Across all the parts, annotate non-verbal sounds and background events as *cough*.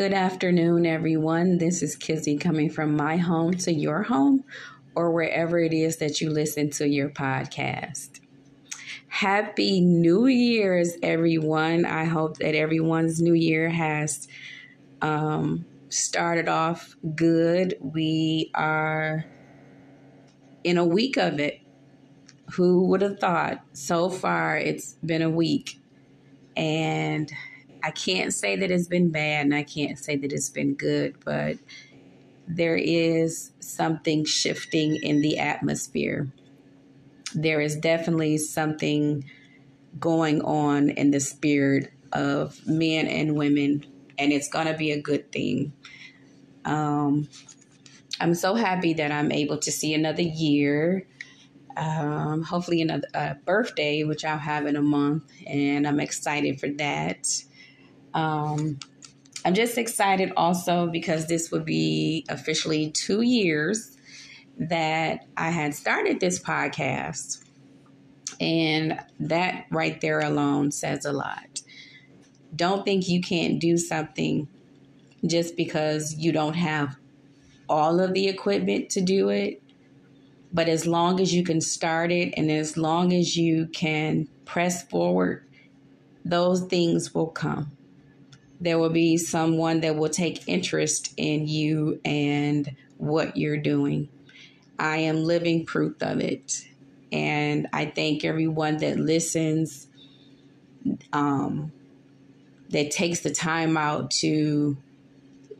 Good afternoon, everyone. This is Kizzy coming from my home to your home or wherever it is that you listen to your podcast. Happy New Year's, everyone. I hope that everyone's new year has um, started off good. We are in a week of it. Who would have thought? So far, it's been a week. And I can't say that it's been bad and I can't say that it's been good, but there is something shifting in the atmosphere. There is definitely something going on in the spirit of men and women, and it's going to be a good thing. Um, I'm so happy that I'm able to see another year. Um, hopefully, another uh, birthday, which I'll have in a month, and I'm excited for that. Um, I'm just excited also because this would be officially two years that I had started this podcast. And that right there alone says a lot. Don't think you can't do something just because you don't have all of the equipment to do it. But as long as you can start it and as long as you can press forward, those things will come there will be someone that will take interest in you and what you're doing. I am living proof of it. And I thank everyone that listens, um, that takes the time out to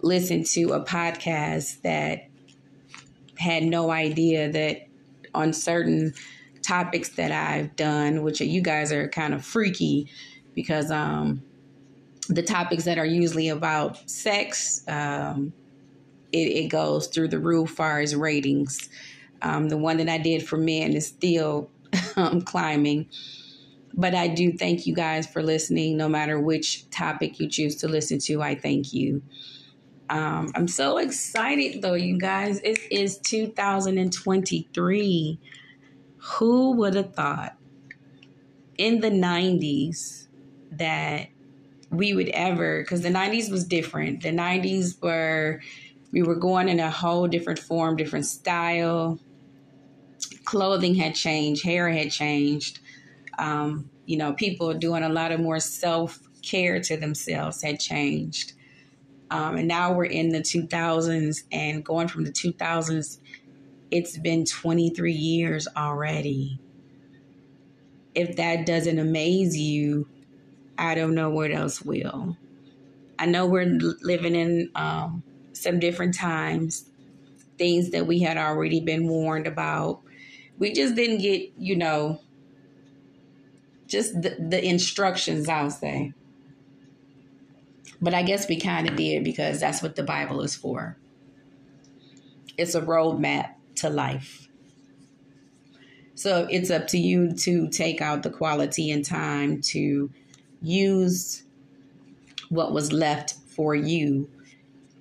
listen to a podcast that had no idea that on certain topics that I've done, which you guys are kind of freaky because um, the topics that are usually about sex, um, it, it, goes through the roof far as ratings. Um, the one that I did for men is still *laughs* um, climbing. But I do thank you guys for listening. No matter which topic you choose to listen to, I thank you. Um, I'm so excited though, you guys. It is 2023. Who would have thought in the 90s that we would ever because the 90s was different. The 90s were we were going in a whole different form different style. Clothing had changed hair had changed. Um, you know people doing a lot of more self-care to themselves had changed. Um, and now we're in the 2000s and going from the 2000s it's been 23 years already. If that doesn't amaze you I don't know what else will. I know we're living in um, some different times, things that we had already been warned about. We just didn't get, you know, just the, the instructions, I'll say. But I guess we kind of did because that's what the Bible is for. It's a roadmap to life. So it's up to you to take out the quality and time to use what was left for you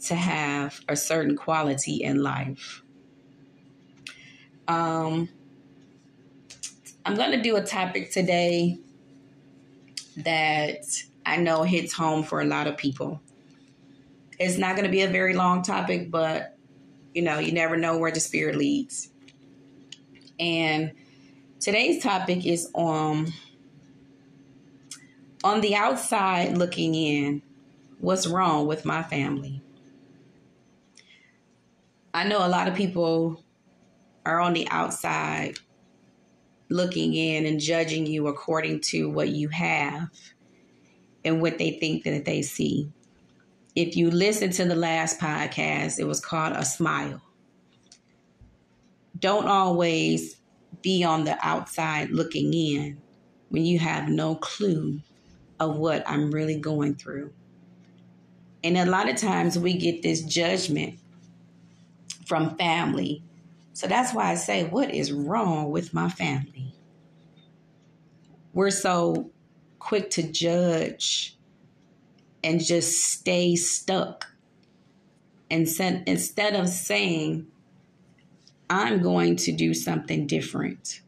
to have a certain quality in life. Um, I'm going to do a topic today that I know hits home for a lot of people. It's not going to be a very long topic, but you know, you never know where the spirit leads. And today's topic is on um, on the outside looking in, what's wrong with my family? I know a lot of people are on the outside looking in and judging you according to what you have and what they think that they see. If you listen to the last podcast, it was called A Smile. Don't always be on the outside looking in when you have no clue of what I'm really going through. And a lot of times we get this judgment from family. So that's why I say, what is wrong with my family? We're so quick to judge and just stay stuck. And instead of saying, I'm going to do something different,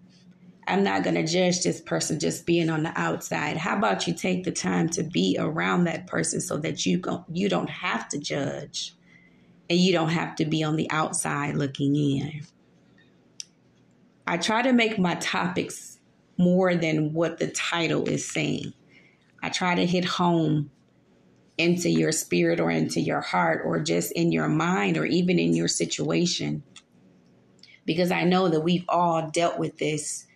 I'm not going to judge this person just being on the outside. How about you take the time to be around that person so that you go, you don't have to judge and you don't have to be on the outside looking in. I try to make my topics more than what the title is saying. I try to hit home into your spirit or into your heart or just in your mind or even in your situation. Because I know that we've all dealt with this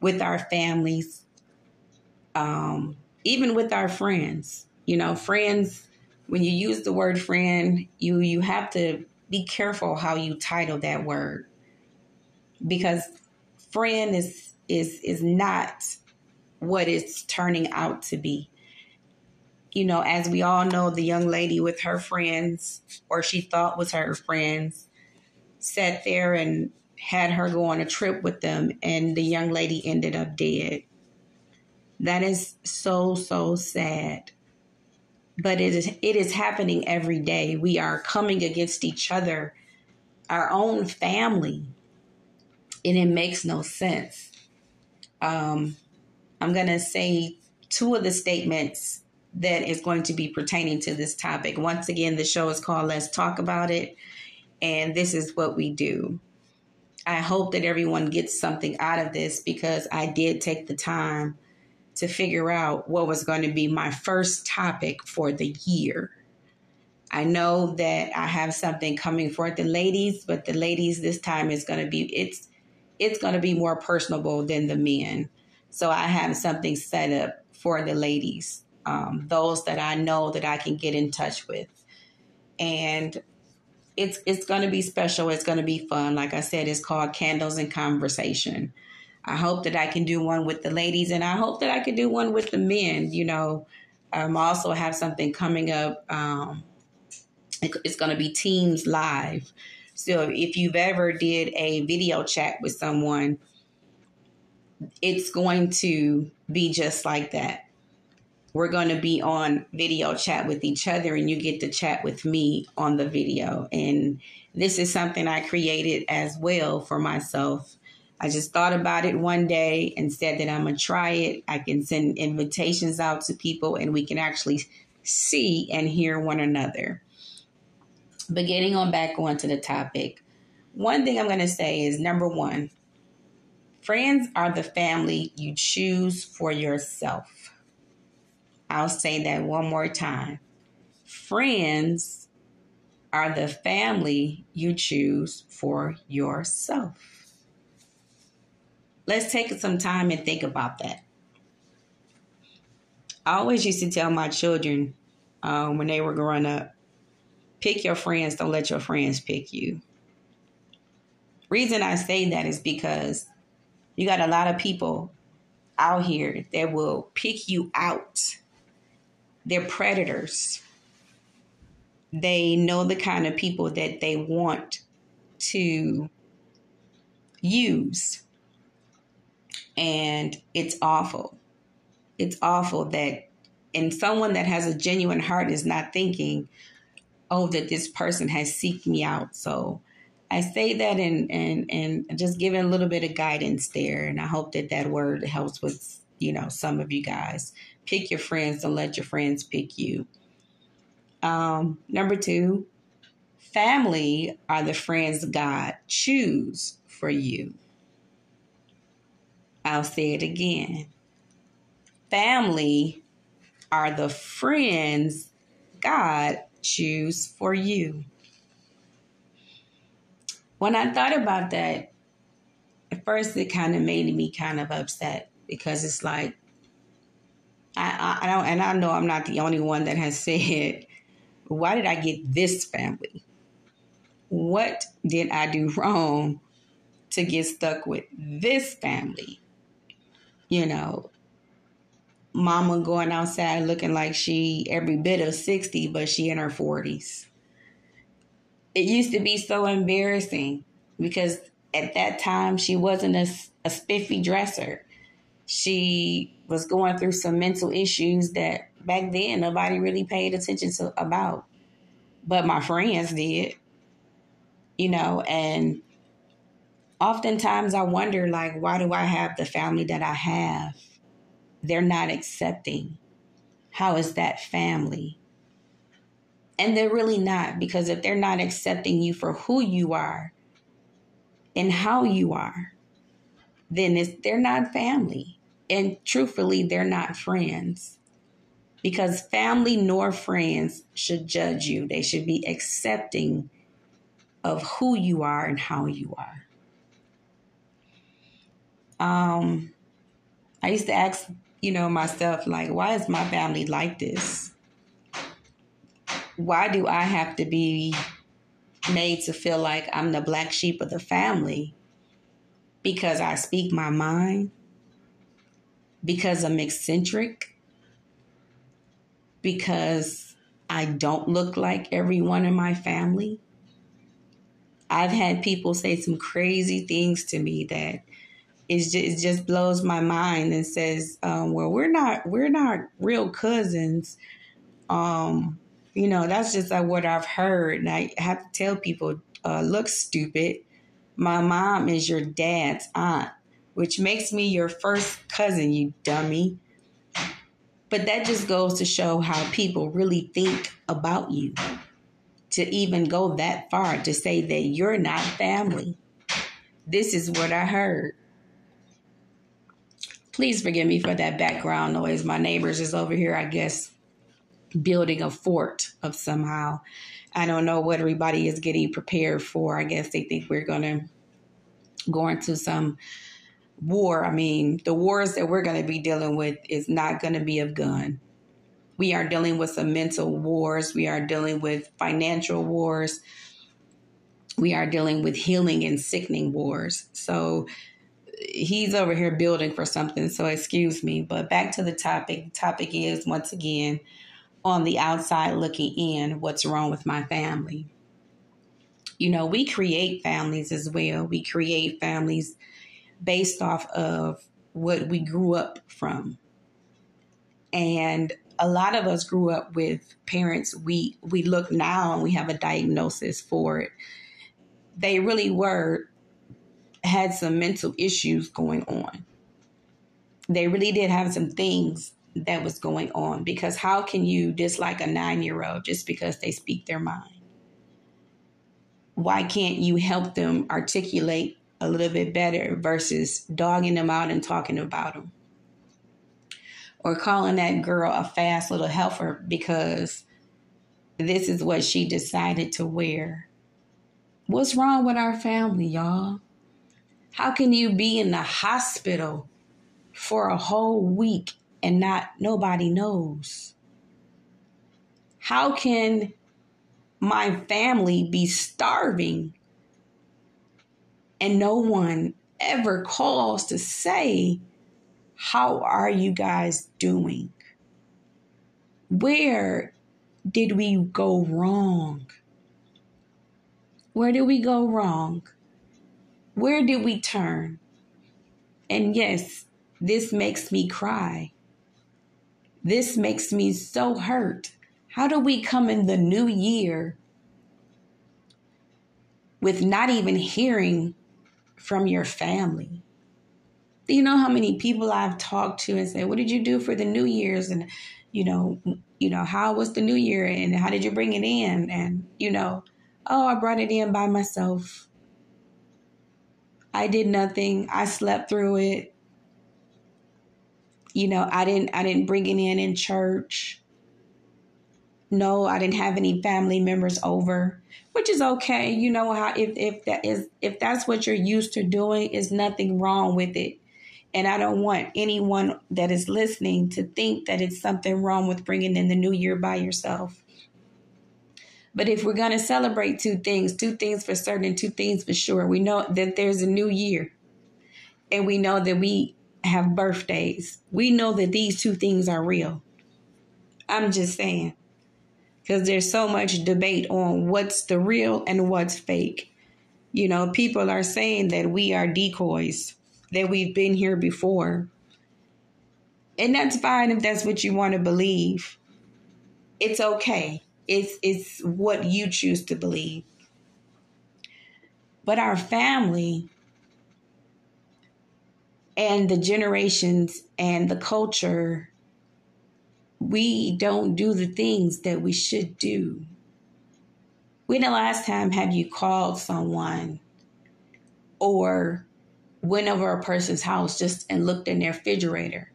with our families, um, even with our friends. You know, friends, when you use the word friend, you you have to be careful how you title that word. Because friend is is is not what it's turning out to be. You know, as we all know, the young lady with her friends, or she thought was her friends, sat there and had her go on a trip with them, and the young lady ended up dead. That is so, so sad. But it is it is happening every day. We are coming against each other, our own family, and it makes no sense. Um, I'm gonna say two of the statements that is going to be pertaining to this topic. Once again, the show is called Let's Talk About It, and this is what we do. I hope that everyone gets something out of this because I did take the time to figure out what was going to be my first topic for the year. I know that I have something coming for the ladies, but the ladies this time is going to be it's it's going to be more personable than the men. So I have something set up for the ladies, um, those that I know that I can get in touch with, and it's it's going to be special. It's going to be fun. Like I said, it's called Candles and Conversation. I hope that I can do one with the ladies, and I hope that I can do one with the men. You know, um, also have something coming up. Um, it's going to be Teams Live. So if you've ever did a video chat with someone, it's going to be just like that. We're going to be on video chat with each other, and you get to chat with me on the video. And this is something I created as well for myself. I just thought about it one day and said that I'm going to try it. I can send invitations out to people, and we can actually see and hear one another. But getting on back onto the topic, one thing I'm going to say is number one, friends are the family you choose for yourself. I'll say that one more time. Friends are the family you choose for yourself. Let's take some time and think about that. I always used to tell my children um, when they were growing up pick your friends, don't let your friends pick you. Reason I say that is because you got a lot of people out here that will pick you out. They're predators. They know the kind of people that they want to use. And it's awful. It's awful that, and someone that has a genuine heart is not thinking, oh, that this person has seeked me out. So I say that and and and just giving a little bit of guidance there, and I hope that that word helps with you know some of you guys. Pick your friends, don't let your friends pick you. Um, number two, family are the friends God choose for you. I'll say it again. Family are the friends God choose for you. When I thought about that, at first it kind of made me kind of upset because it's like I, I, don't and I know I'm not the only one that has said, why did I get this family? What did I do wrong to get stuck with this family? You know, mama going outside looking like she every bit of 60, but she in her 40s. It used to be so embarrassing because at that time she wasn't a, a spiffy dresser. She was going through some mental issues that back then nobody really paid attention to about. But my friends did. You know, and oftentimes I wonder, like, why do I have the family that I have? They're not accepting. How is that family? And they're really not, because if they're not accepting you for who you are and how you are, then they're not family. And truthfully, they're not friends. Because family nor friends should judge you, they should be accepting of who you are and how you are. Um, I used to ask, you know, myself, like, why is my family like this? Why do I have to be made to feel like I'm the black sheep of the family because I speak my mind, because I'm eccentric, because I don't look like everyone in my family. I've had people say some crazy things to me that just, it just blows my mind and says, um, "Well, we're not we're not real cousins." Um, you know, that's just like what I've heard, and I have to tell people, uh, "Look, stupid." My mom is your dad's aunt, which makes me your first cousin, you dummy. But that just goes to show how people really think about you. To even go that far to say that you're not family. This is what I heard. Please forgive me for that background noise. My neighbors is over here, I guess, building a fort of somehow. I don't know what everybody is getting prepared for. I guess they think we're going to go into some war. I mean, the wars that we're going to be dealing with is not going to be of gun. We are dealing with some mental wars. We are dealing with financial wars. We are dealing with healing and sickening wars. So he's over here building for something. So excuse me. But back to the topic. The topic is once again on the outside looking in, what's wrong with my family? You know, we create families as well. We create families based off of what we grew up from. And a lot of us grew up with parents we we look now and we have a diagnosis for it. They really were had some mental issues going on. They really did have some things that was going on because how can you dislike a 9-year-old just because they speak their mind? Why can't you help them articulate a little bit better versus dogging them out and talking about them. Or calling that girl a fast little helper because this is what she decided to wear. What's wrong with our family, y'all? How can you be in the hospital for a whole week and not nobody knows? How can my family be starving and no one ever calls to say, How are you guys doing? Where did we go wrong? Where did we go wrong? Where did we turn? And yes, this makes me cry. This makes me so hurt. How do we come in the new year with not even hearing from your family. Do you know how many people I've talked to and said, "What did you do for the New Year's?" and you know, you know, how was the New Year and how did you bring it in? And you know, oh, I brought it in by myself. I did nothing. I slept through it. You know, I didn't I didn't bring it in in church. No, I didn't have any family members over which is okay. You know how if if that is if that's what you're used to doing, is nothing wrong with it. And I don't want anyone that is listening to think that it's something wrong with bringing in the new year by yourself. But if we're going to celebrate two things, two things for certain, two things for sure, we know that there's a new year. And we know that we have birthdays. We know that these two things are real. I'm just saying because there's so much debate on what's the real and what's fake. You know, people are saying that we are decoys, that we've been here before. And that's fine if that's what you want to believe. It's okay. It's it's what you choose to believe. But our family and the generations and the culture, we don't do the things that we should do. When the last time have you called someone or went over a person's house just and looked in their refrigerator?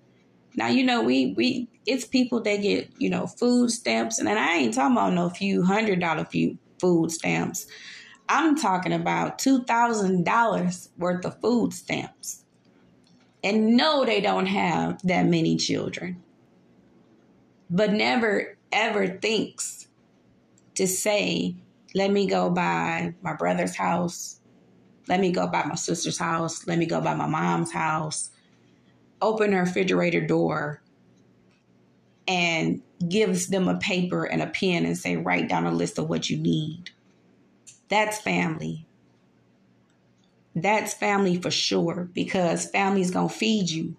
Now you know we we it's people that get you know food stamps, and I ain't talking about no few hundred dollar few food stamps. I'm talking about two thousand dollars worth of food stamps and no, they don't have that many children, but never ever thinks to say, let me go by my brother's house, let me go by my sister's house, let me go by my mom's house, open her refrigerator door, and gives them a paper and a pen and say, write down a list of what you need. That's family. That's family for sure because family's going to feed you.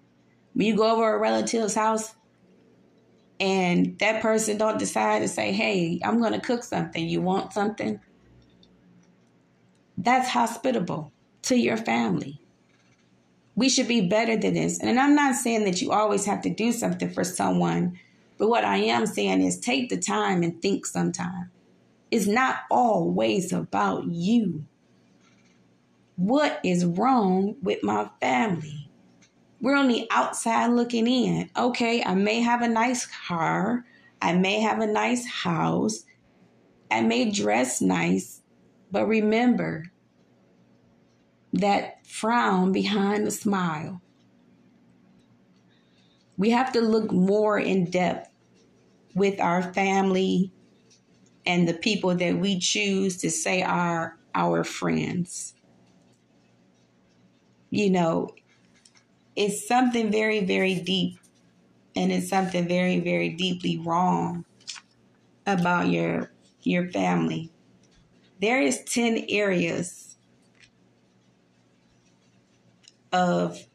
When you go over a relative's house and that person don't decide to say, "Hey, I'm going to cook something. You want something?" That's hospitable to your family. We should be better than this. And I'm not saying that you always have to do something for someone, but what I am saying is take the time and think sometime. It's not always about you. What is wrong with my family? We're on the outside looking in. Okay, I may have a nice car. I may have a nice house. I may dress nice. But remember that frown behind the smile. We have to look more in depth with our family and the people that we choose to say are our friends you know, it's something very, very deep and it's something very, very deeply wrong about your your family. There is 10 areas of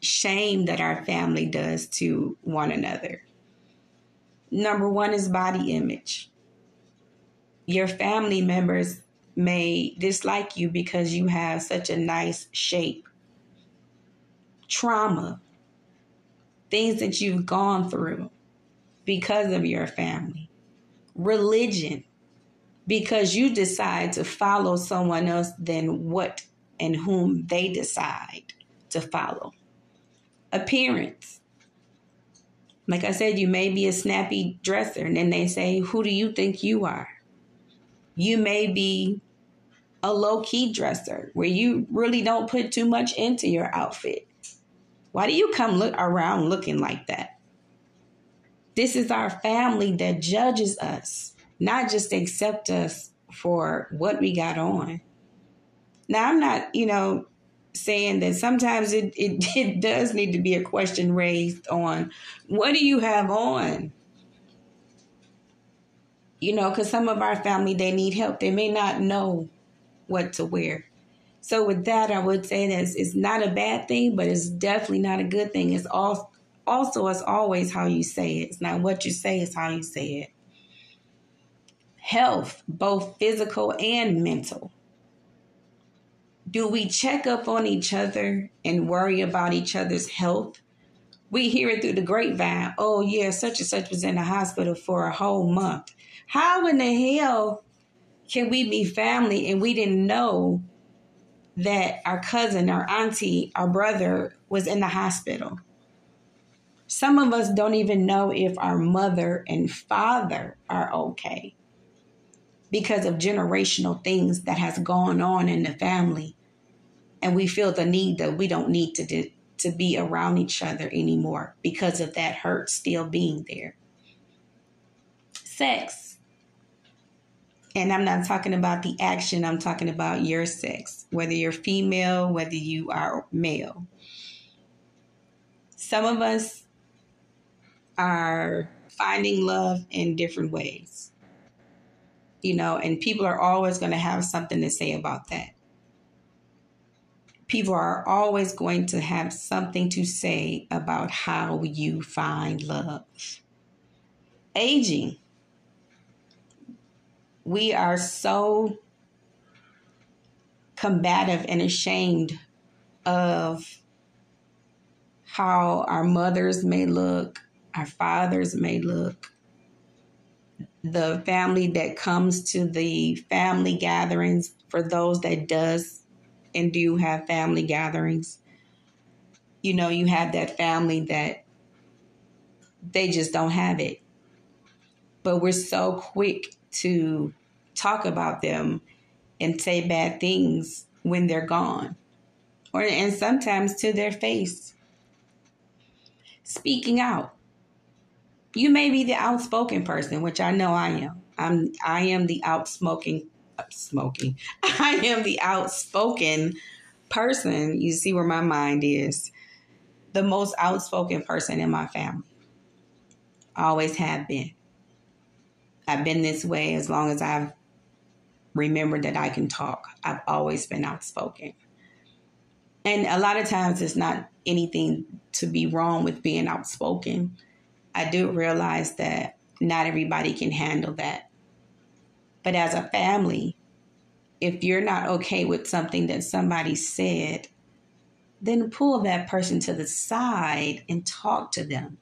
shame that our family does to one another. Number one is body image. Your family members may dislike you because you have such a nice shape trauma, things that you've gone through because of your family, religion, because you decide to follow someone else than what and whom they decide to follow. Appearance. Like I said, you may be a snappy dresser, and then they say, Who do you think you are? You may be a low key dresser where you really don't put too much into your outfit. Why do you come look around looking like that? This is our family that judges us, not just accept us for what we got on. Now, I'm not, you know, saying that sometimes it, it, *laughs* it does need to be a question raised on what do you have on? You know, because some of our family, they need help. They may not know what to wear. So with that, I would say that it's, not a bad thing, but it's definitely not a good thing. It's all, also, it's always how you say it. It's not what you say, it's how you say it. Health, both physical and mental. Do we check up on each other and worry about each other's health? We hear it through the grapevine. Oh, yeah, such and such was in the hospital for a whole month. How in the hell can we be family and we didn't know that our cousin, our auntie, our brother was in the hospital. Some of us don't even know if our mother and father are okay because of generational things that has gone on in the family. And we feel the need that we don't need to do, to be around each other anymore because of that hurt still being there. Sex and I'm not talking about the action, I'm talking about your sex, whether you're female, whether you are male. Some of us are finding love in different ways, you know, and people are always going to have something to say about that. People are always going to have something to say about how you find love. Aging we are so combative and ashamed of how our mothers may look, our fathers may look, the family that comes to the family gatherings for those that does and do have family gatherings. You know, you have that family that they just don't have it. But we're so quick to talk about them and say bad things when they're gone. Or and sometimes to their face. Speaking out you may be the outspoken person, which I know I am. I'm I am the outspoken smoking. *laughs* I am the outspoken person. You see where my mind is. The most outspoken person in my family. Always have been. I've been this way as long as I've remembered that I can talk. I've always been outspoken. And a lot of times it's not anything to be wrong with being outspoken I do realize that not everybody can handle that. But as a family, if you're not okay with something that somebody said, then pull that person to the side and talk to them.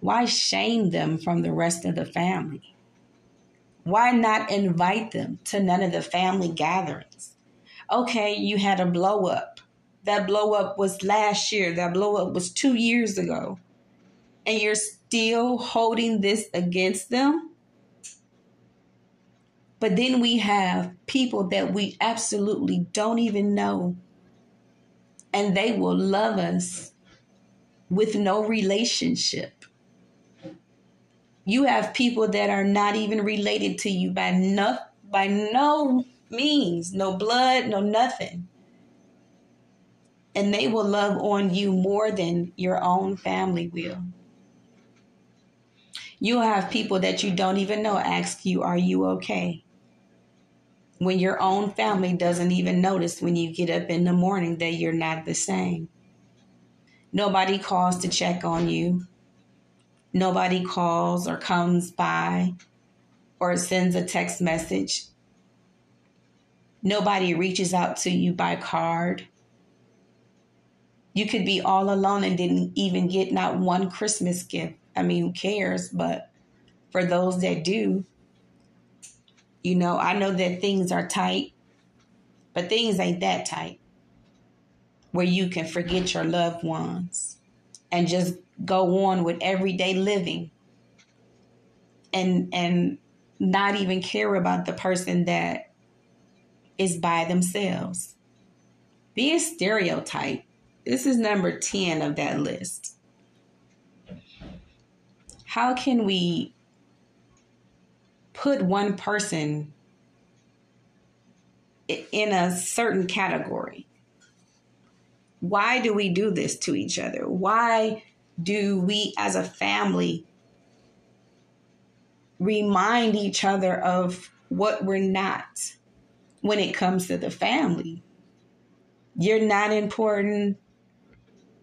Why shame them from the rest of the family? Why not invite them to none of the family gatherings? Okay, you had a blow up. That blow up was last year. That blow up was two years ago. And you're still holding this against them. But then we have people that we absolutely don't even know, and they will love us with no relationship. You have people that are not even related to you by no, by no means, no blood, no nothing. And they will love on you more than your own family will. You'll have people that you don't even know ask you, Are you okay? When your own family doesn't even notice when you get up in the morning that you're not the same. Nobody calls to check on you. Nobody calls or comes by or sends a text message. Nobody reaches out to you by card. You could be all alone and didn't even get not one Christmas gift. I mean, who cares? But for those that do, you know, I know that things are tight, but things ain't that tight where you can forget your loved ones and just go on with everyday living and and not even care about the person that is by themselves. Be a stereotype. This is number 10 of that list how can we put one person in a certain category? Why do we do this to each other? Why do we as a family remind each other of what we're not when it comes to the family? You're not important.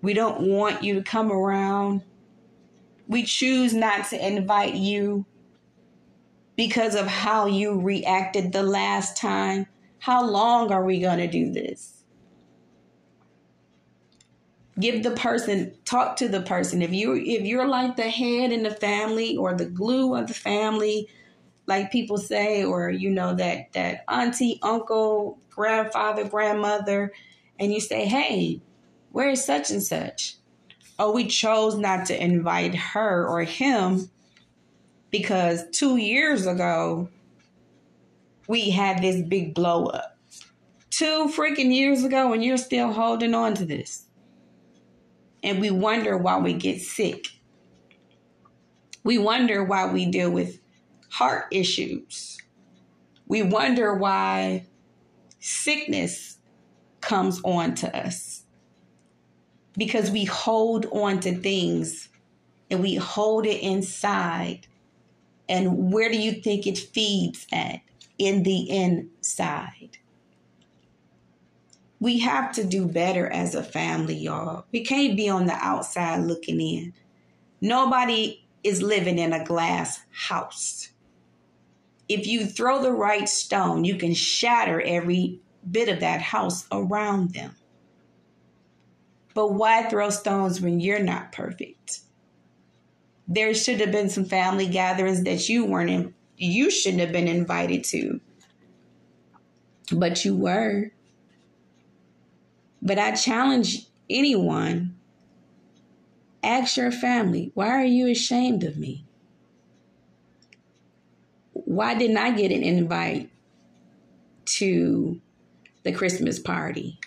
We don't want you to come around we choose not to invite you because of how you reacted the last time. How long are we going to do this? Give the person, talk to the person. If you if you're like the head in the family or the glue of the family, like people say, or you know that that auntie, uncle, grandfather, grandmother, and you say, "Hey, where is such and such?" oh, we chose not to invite her or him because two years ago we had this big blow up. Two freaking years ago, and you're still holding on to this. And we wonder why we get sick. We wonder why we deal with heart issues. We wonder why sickness comes on to us because we hold on to things and we hold it inside. And where do you think it feeds at? In the inside. We have to do better as a family, y'all. We can't be on the outside looking in. Nobody is living in a glass house. If you throw the right stone, you can shatter every bit of that house around them. But why throw stones when you're not perfect? There should have been some family gatherings that you weren't in, you shouldn't have been invited to. But you were. But I challenge anyone ask your family, why are you ashamed of me? Why didn't I get an invite to the Christmas party,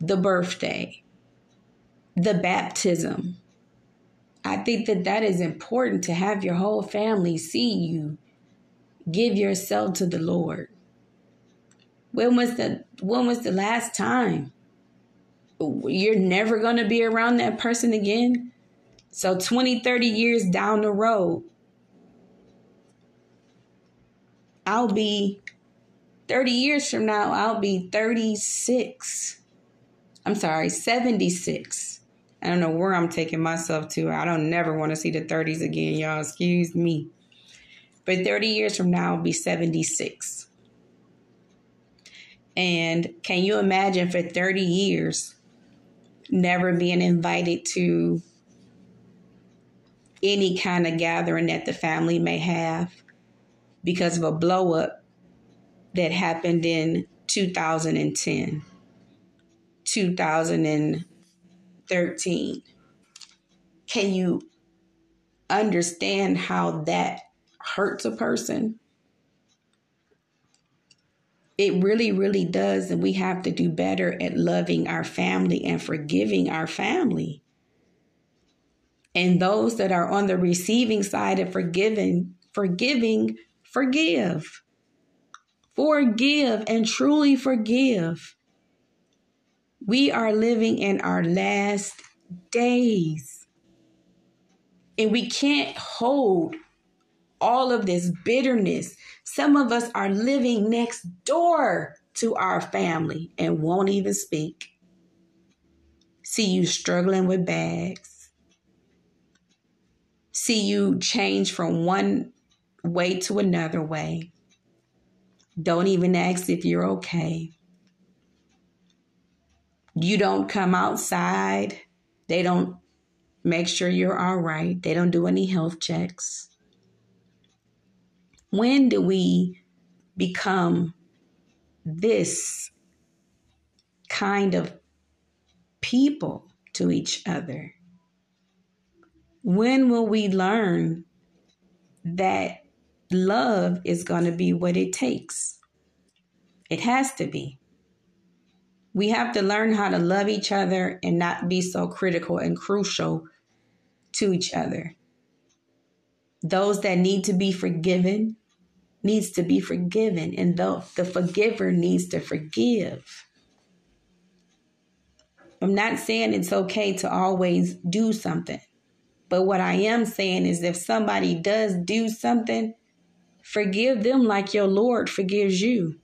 the birthday, the baptism? I think that that is important to have your whole family see you give yourself to the Lord. When was the when was the last time? You're never going to be around that person again. So 20, 30 years down the road, I'll be 30 years from now, I'll be 36. I'm sorry, 76. I don't know where I'm taking myself to. I don't never want to see the 30s again, y'all. Excuse me. But 30 years from now, I'll be 76. And can you imagine for 30 years never being invited to any kind of gathering that the family may have because of a blow up that happened in 2010, 2013? Can you understand how that hurts a person? It really, really does. And we have to do better at loving our family and forgiving our family. And those that are on the receiving side of forgiving, forgiving, forgive. Forgive and truly forgive. We are living in our last days. And we can't hold all of this bitterness some of us are living next door to our family and won't even speak. See you struggling with bags. See you change from one way to another way. Don't even ask if you're okay. You don't come outside. They don't make sure you're all right. They don't do any health checks. When do we become this kind of people to each other? When will we learn that love is going to be what it takes? It has to be. We have to learn how to love each other and not be so critical and crucial to each other. Those that need to be forgiven, needs to be forgiven, and the, the forgiver needs to forgive. I'm not saying it's okay to always do something, but what I am saying is if somebody does do something, forgive them like your Lord forgives you.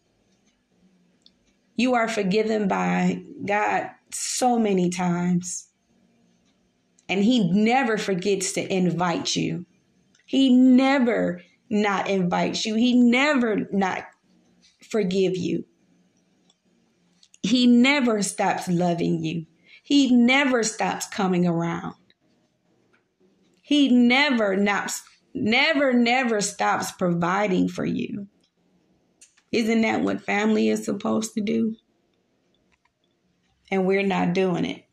You are forgiven by God so many times. And He never forgets to invite you. He never not invite you. He never not forgive you. He never stops loving you. He never stops coming around. He never naps, never, never stops providing for you. Isn't that what family is supposed to do? And we're not doing it.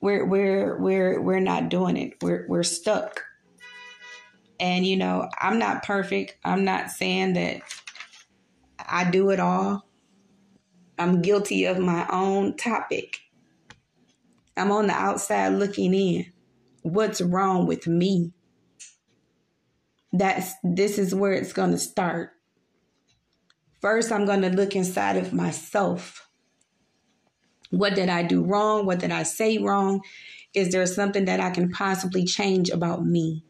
We're we're we're we're not doing it. We're we're stuck. And, you know, I'm not perfect. I'm not saying that I do it all. I'm guilty of my own topic. I'm on the outside looking in. What's wrong with me? That's this is where it's going to start. First, I'm going to look inside of myself. What did I do wrong? What did I say wrong? Is there something that I can possibly change about me?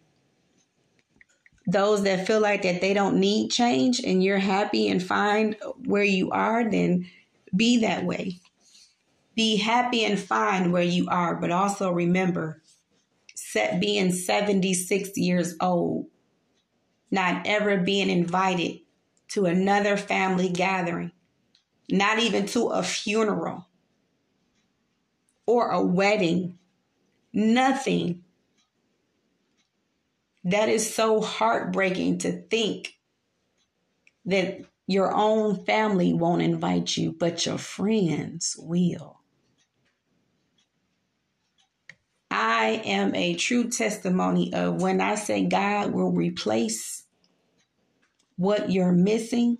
Those that feel like that they don't need change and you're happy and fine where you are, then be that way. Be happy and fine where you are, but also remember set being 76 years old, not ever being invited to another family gathering, not even to a funeral, or a wedding. Nothing. That is so heartbreaking to think that your own family won't invite you, but your friends will. I am a true testimony of when I say God will replace what you're missing,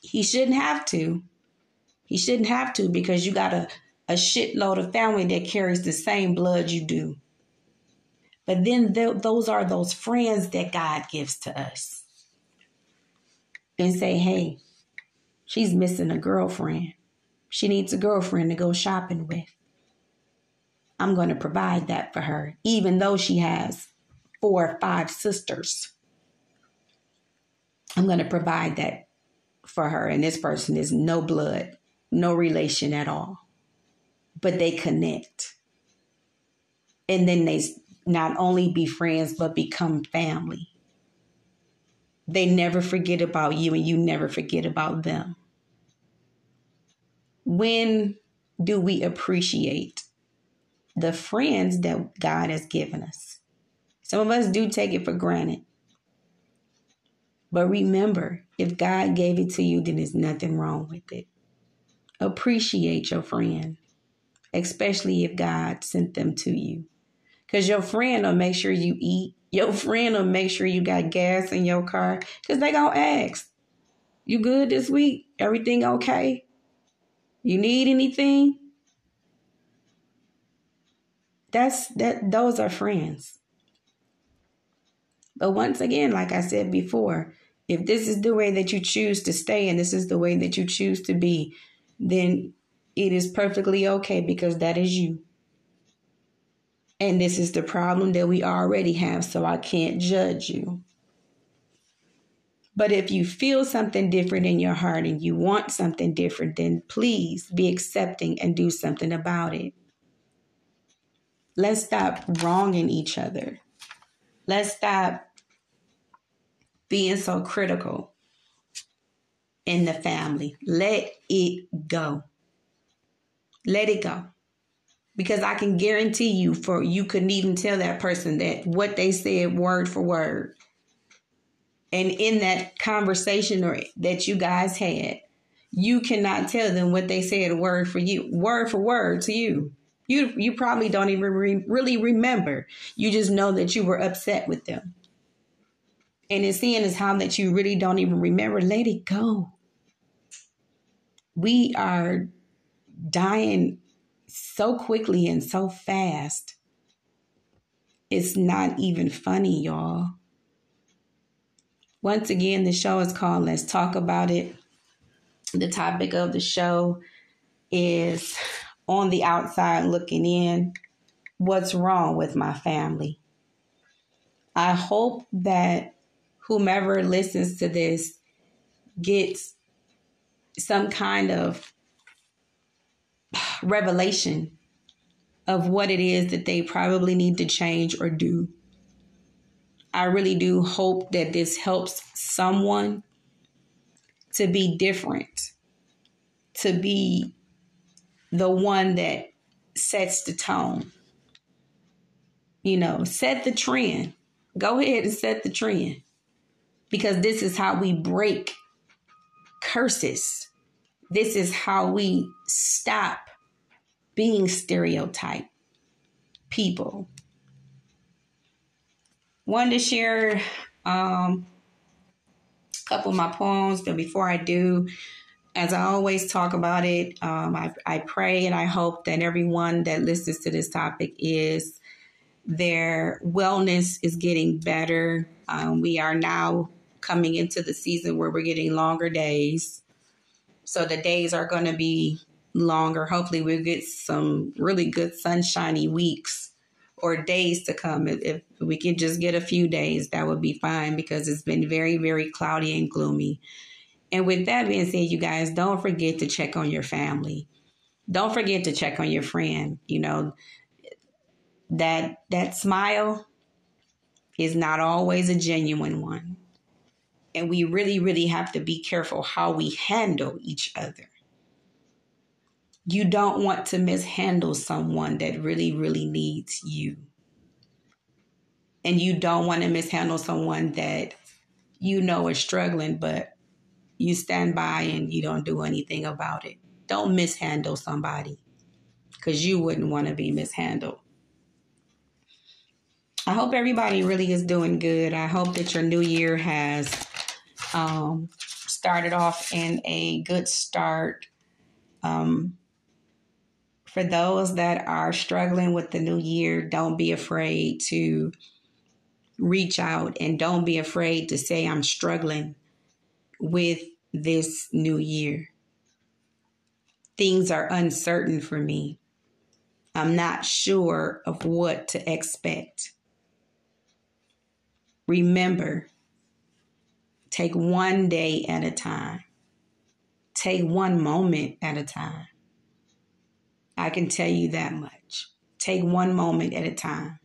He shouldn't have to. He shouldn't have to because you got a, a shitload of family that carries the same blood you do. But then th- those are those friends that God gives to us. And say, hey, she's missing a girlfriend. She needs a girlfriend to go shopping with. I'm going to provide that for her, even though she has four or five sisters. I'm going to provide that for her. And this person is no blood, no relation at all. But they connect. And then they not only be friends, but become family. They never forget about you, and you never forget about them. When do we appreciate the friends that God has given us? Some of us do take it for granted. But remember, if God gave it to you, then there's nothing wrong with it. Appreciate your friend, especially if God sent them to you. Because your friend will make sure you eat. Your friend will make sure you got gas in your car. Because they going to ask, You good this week? Everything okay? You need anything? That's that those are friends. But once again, like I said before, if this is the way that you choose to stay and this is the way that you choose to be, then it is perfectly okay because that is you. And this is the problem that we already have, so I can't judge you. But if you feel something different in your heart and you want something different, then please be accepting and do something about it. Let's stop wronging each other. Let's stop being so critical in the family. Let it go. Let it go because I can guarantee you for you couldn't even tell that person that what they said word for word. And in that conversation or that you guys had, you cannot tell them what they said word for you, word for word to you. You you probably don't even re- really remember. You just know that you were upset with them. And it's seeing as how that you really don't even remember. Let it go. We are dying so quickly and so fast. It's not even funny, y'all. Once again, the show is called Let's Talk About It. The topic of the show is on the outside looking in. What's wrong with my family? I hope that whomever listens to this gets some kind of revelation of what it is that they probably need to change or do. I really do hope that this helps someone to be different, to be the one that sets the tone. You know, set the trend. Go ahead and set the trend because this is how we break curses this is how we stop being stereotype people. Wanted to share um, a couple of my poems, but before I do, as I always talk about it, um, I, I pray and I hope that everyone that listens to this topic is their wellness is getting better. Um, we are now coming into the season where we're getting longer days. So the days are going to be longer. Hopefully, we'll get some really good sunshiny weeks or days to come. If, if we can just get a few days, that would be fine because it's been very, very cloudy and gloomy. And with that being said, you guys, don't forget to check on your family. Don't forget to check on your friend. You know, that that smile is not always a genuine one. And we really, really have to be careful how we handle each other. You don't want to mishandle someone that really, really needs you. And you don't want to mishandle someone that you know is struggling, but you stand by and you don't do anything about it. Don't mishandle somebody because you wouldn't want to be mishandled. I hope everybody really is doing good. I hope that your new year has um, started off in a good start. Um, for those that are struggling with the new year, don't be afraid to reach out and don't be afraid to say, I'm struggling with this new year. Things are uncertain for me. I'm not sure of what to expect. Remember, take one day at a time, take one moment at a time. I can tell you that much. Take one moment at a time.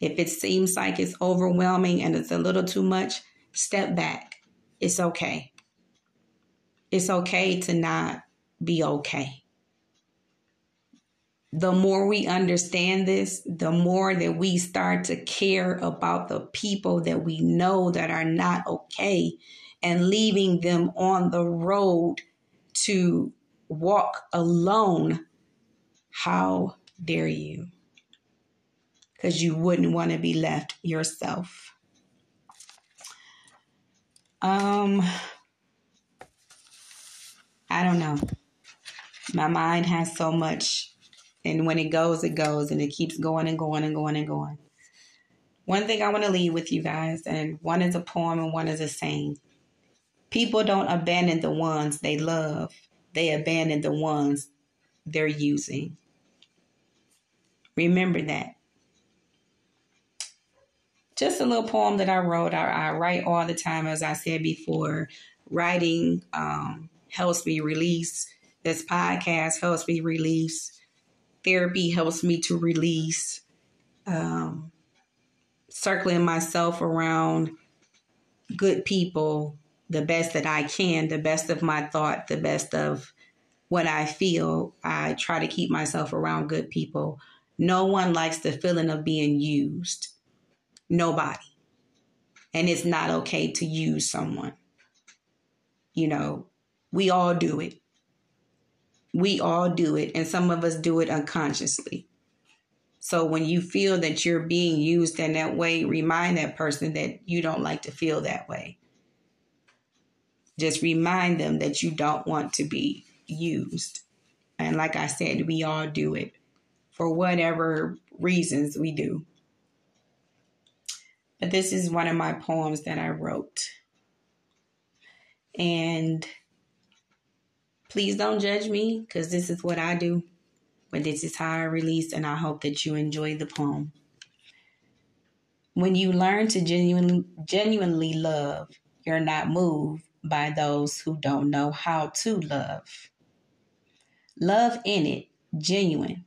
If it seems like it's overwhelming and it's a little too much, step back. It's okay. It's okay to not be okay. The more we understand this, the more that we start to care about the people that we know that are not okay and leaving them on the road to walk alone. How dare you? Because you wouldn't want to be left yourself. Um, I don't know. My mind has so much, and when it goes, it goes, and it keeps going and going and going and going. One thing I want to leave with you guys, and one is a poem and one is a saying. People don't abandon the ones they love, they abandon the ones they're using. Remember that. Just a little poem that I wrote. I, I write all the time, as I said before. Writing um, helps me release. This podcast helps me release. Therapy helps me to release. Um, circling myself around good people, the best that I can, the best of my thought, the best of what I feel. I try to keep myself around good people. No one likes the feeling of being used. Nobody. And it's not okay to use someone. You know, we all do it. We all do it, and some of us do it unconsciously. So when you feel that you're being used in that way, remind that person that you don't like to feel that way. Just remind them that you don't want to be used. And like I said, we all do it for whatever reasons we do. But this is one of my poems that I wrote. And Please don't judge me because this is what I do. But this is how I release, and I hope that you enjoy the poem. When you learn to genuinely, genuinely love, you're not moved by those who don't know how to love. Love in it, genuine.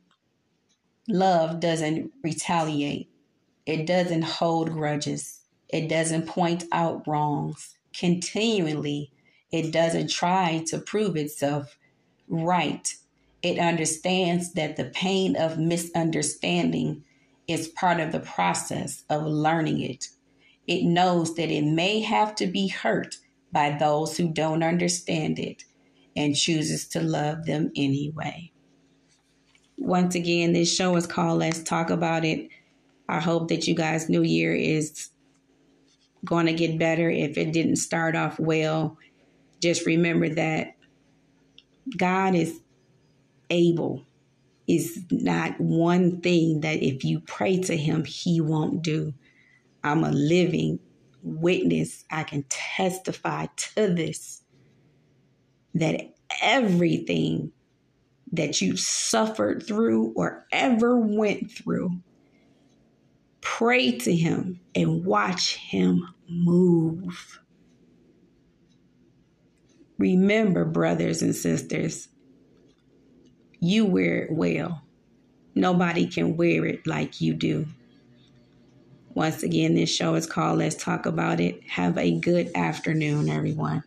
Love doesn't retaliate, it doesn't hold grudges, it doesn't point out wrongs. Continually it doesn't try to prove itself right. It understands that the pain of misunderstanding is part of the process of learning it. It knows that it may have to be hurt by those who don't understand it and chooses to love them anyway. Once again, this show is called Let's Talk About It. I hope that you guys' new year is going to get better. If it didn't start off well, just remember that God is able. Is not one thing that if you pray to Him, He won't do. I'm a living witness. I can testify to this that everything that you suffered through or ever went through, pray to Him and watch Him move. Remember, brothers and sisters, you wear it well. Nobody can wear it like you do. Once again, this show is called Let's Talk About It. Have a good afternoon, everyone.